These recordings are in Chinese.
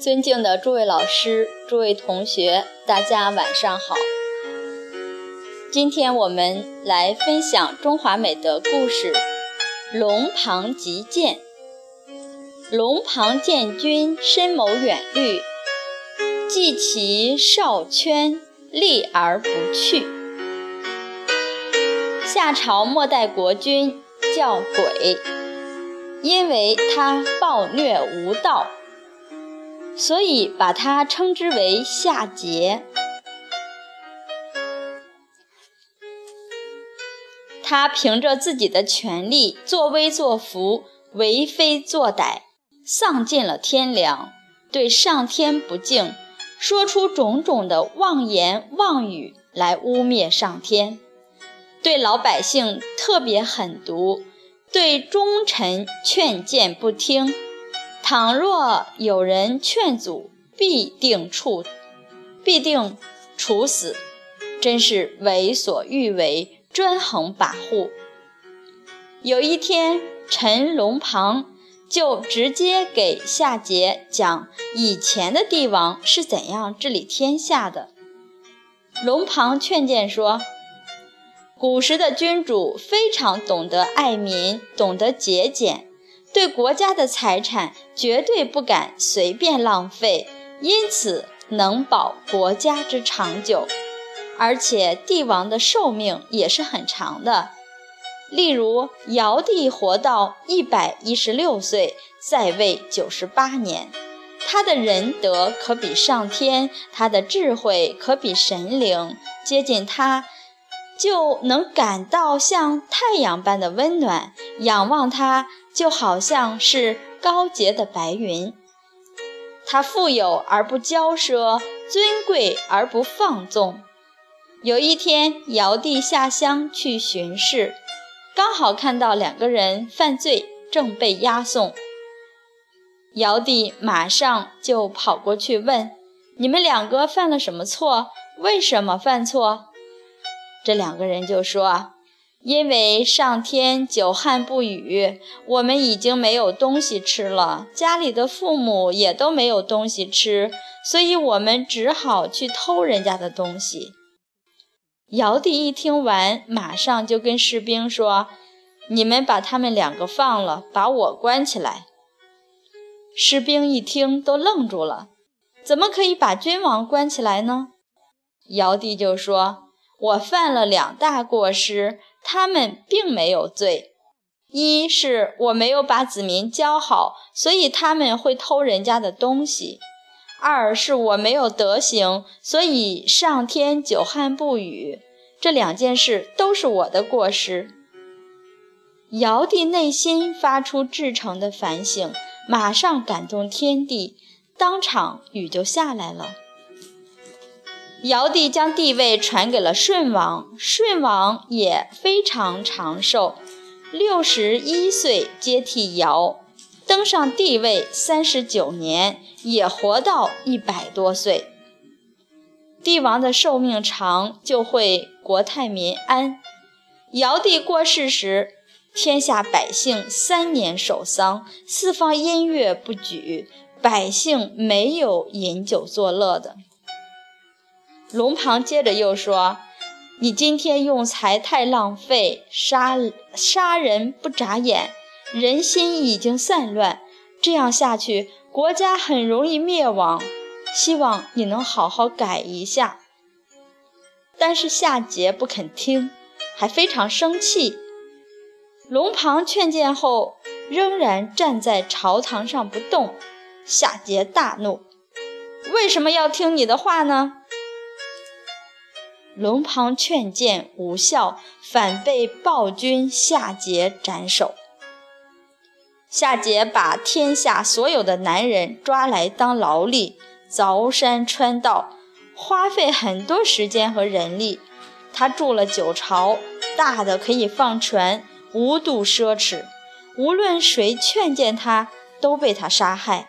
尊敬的诸位老师、诸位同学，大家晚上好。今天我们来分享中华美德故事《龙庞极谏》。龙庞见君深谋远虑，计其少圈，立而不去。夏朝末代国君叫轨，因为他暴虐无道。所以把他称之为夏桀。他凭着自己的权力作威作福，为非作歹，丧尽了天良，对上天不敬，说出种种的妄言妄语来污蔑上天，对老百姓特别狠毒，对忠臣劝谏不听。倘若有人劝阻，必定处，必定处死，真是为所欲为，专横跋扈。有一天，陈龙庞就直接给夏桀讲以前的帝王是怎样治理天下的。龙庞劝谏说，古时的君主非常懂得爱民，懂得节俭。对国家的财产绝对不敢随便浪费，因此能保国家之长久，而且帝王的寿命也是很长的。例如，尧帝活到一百一十六岁，在位九十八年，他的仁德可比上天，他的智慧可比神灵，接近他就能感到像太阳般的温暖，仰望他。就好像是高洁的白云，他富有而不骄奢，尊贵而不放纵。有一天，尧帝下乡去巡视，刚好看到两个人犯罪，正被押送。尧帝马上就跑过去问：“你们两个犯了什么错？为什么犯错？”这两个人就说。因为上天久旱不雨，我们已经没有东西吃了，家里的父母也都没有东西吃，所以我们只好去偷人家的东西。尧帝一听完，马上就跟士兵说：“你们把他们两个放了，把我关起来。”士兵一听都愣住了，怎么可以把君王关起来呢？尧帝就说：“我犯了两大过失。”他们并没有罪，一是我没有把子民教好，所以他们会偷人家的东西；二是我没有德行，所以上天久旱不雨。这两件事都是我的过失。尧帝内心发出至诚的反省，马上感动天地，当场雨就下来了。尧帝将帝位传给了舜王，舜王也非常长寿，六十一岁接替尧，登上帝位三十九年，也活到一百多岁。帝王的寿命长，就会国泰民安。尧帝过世时，天下百姓三年守丧，四方音乐不举，百姓没有饮酒作乐的。龙庞接着又说：“你今天用财太浪费，杀杀人不眨眼，人心已经散乱，这样下去，国家很容易灭亡。希望你能好好改一下。”但是夏桀不肯听，还非常生气。龙庞劝谏后，仍然站在朝堂上不动。夏桀大怒：“为什么要听你的话呢？”龙庞劝谏无效，反被暴君夏桀斩首。夏桀把天下所有的男人抓来当劳力，凿山穿道，花费很多时间和人力。他筑了九朝，大的可以放船，无度奢侈。无论谁劝谏他，都被他杀害。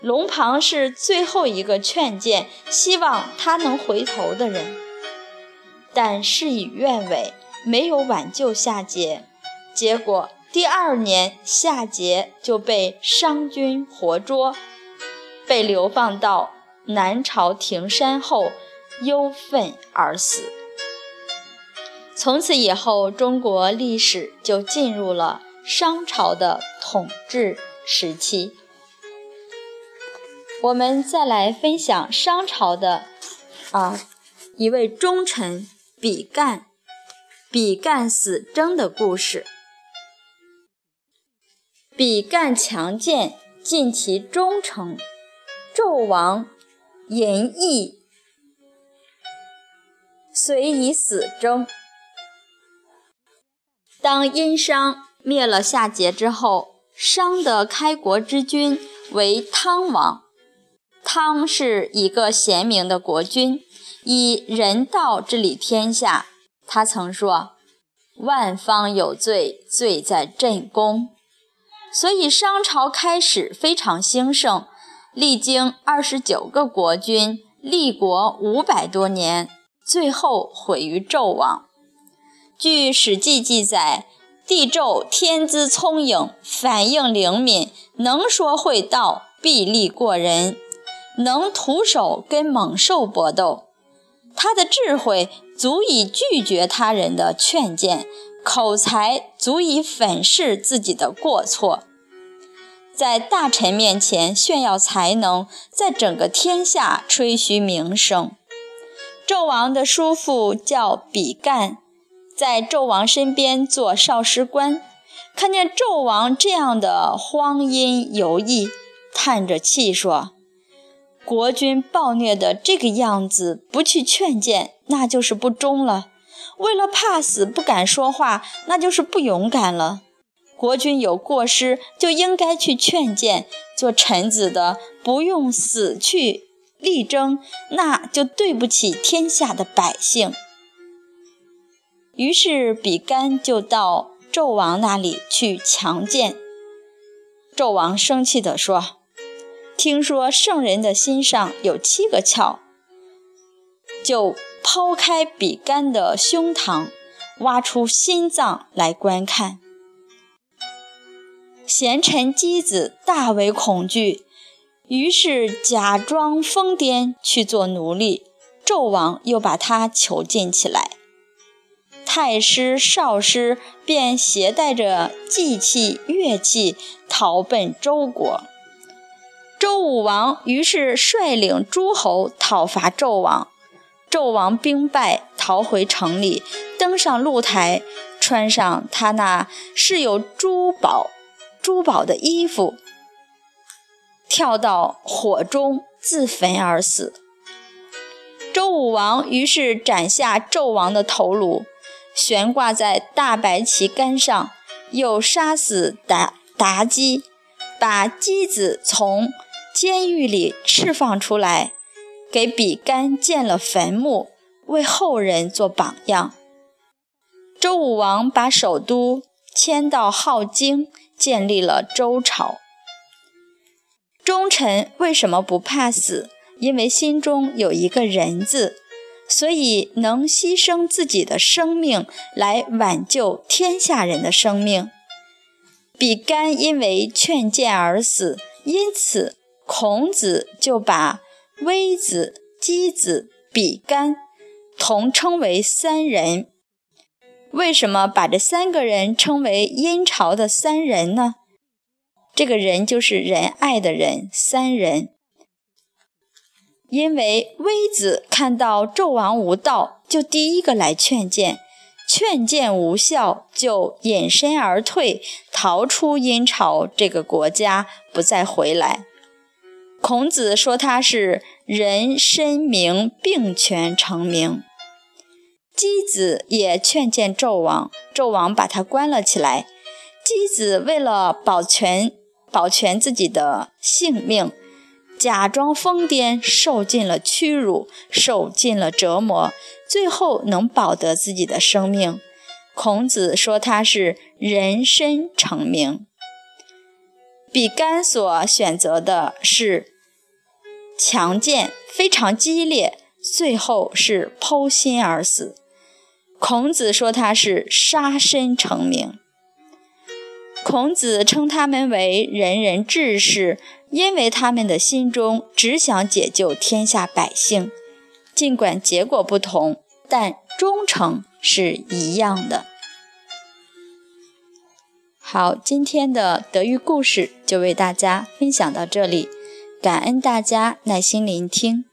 龙庞是最后一个劝谏，希望他能回头的人。但事与愿违，没有挽救夏桀，结果第二年夏桀就被商君活捉。被流放到南朝廷山后，忧愤而死。从此以后，中国历史就进入了商朝的统治时期。我们再来分享商朝的啊一位忠臣比干，比干死征的故事。比干强健，尽其忠诚。纣王淫逸，遂以死争。当殷商灭了夏桀之后，商的开国之君为汤王。汤是一个贤明的国君，以人道治理天下。他曾说：“万方有罪，罪在朕宫。”所以商朝开始非常兴盛，历经二十九个国君，立国五百多年，最后毁于纣王。据《史记》记载，帝纣天资聪颖，反应灵敏，能说会道，臂力过人。能徒手跟猛兽搏斗，他的智慧足以拒绝他人的劝谏，口才足以粉饰自己的过错，在大臣面前炫耀才能，在整个天下吹嘘名声。纣王的叔父叫比干，在纣王身边做少师官，看见纣王这样的荒淫游逸，叹着气说。国君暴虐的这个样子，不去劝谏，那就是不忠了；为了怕死不敢说话，那就是不勇敢了。国君有过失，就应该去劝谏；做臣子的不用死去力争，那就对不起天下的百姓。于是比干就到纣王那里去强谏。纣王生气地说。听说圣人的心上有七个窍，就抛开比干的胸膛，挖出心脏来观看。贤臣姬子大为恐惧，于是假装疯癫去做奴隶。纣王又把他囚禁起来，太师、少师便携带着祭器、乐器逃奔周国。周武王于是率领诸侯讨伐纣王，纣王兵败，逃回城里，登上露台，穿上他那饰有珠宝、珠宝的衣服，跳到火中自焚而死。周武王于是斩下纣王的头颅，悬挂在大白旗杆上，又杀死妲妲己，把箕子从。监狱里释放出来，给比干建了坟墓，为后人做榜样。周武王把首都迁到镐京，建立了周朝。忠臣为什么不怕死？因为心中有一个人字，所以能牺牲自己的生命来挽救天下人的生命。比干因为劝谏而死，因此。孔子就把微子、箕子、比干同称为三人。为什么把这三个人称为殷朝的三人呢？这个人就是仁爱的人，三人。因为微子看到纣王无道，就第一个来劝谏，劝谏无效，就隐身而退，逃出殷朝这个国家，不再回来。孔子说他是人身名并全成名。箕子也劝谏纣王，纣王把他关了起来。箕子为了保全保全自己的性命，假装疯癫，受尽了屈辱，受尽了折磨，最后能保得自己的生命。孔子说他是人身成名。比干所选择的是强健，非常激烈，最后是剖心而死。孔子说他是杀身成名。孔子称他们为仁人志士，因为他们的心中只想解救天下百姓，尽管结果不同，但忠诚是一样的。好，今天的德育故事就为大家分享到这里，感恩大家耐心聆听。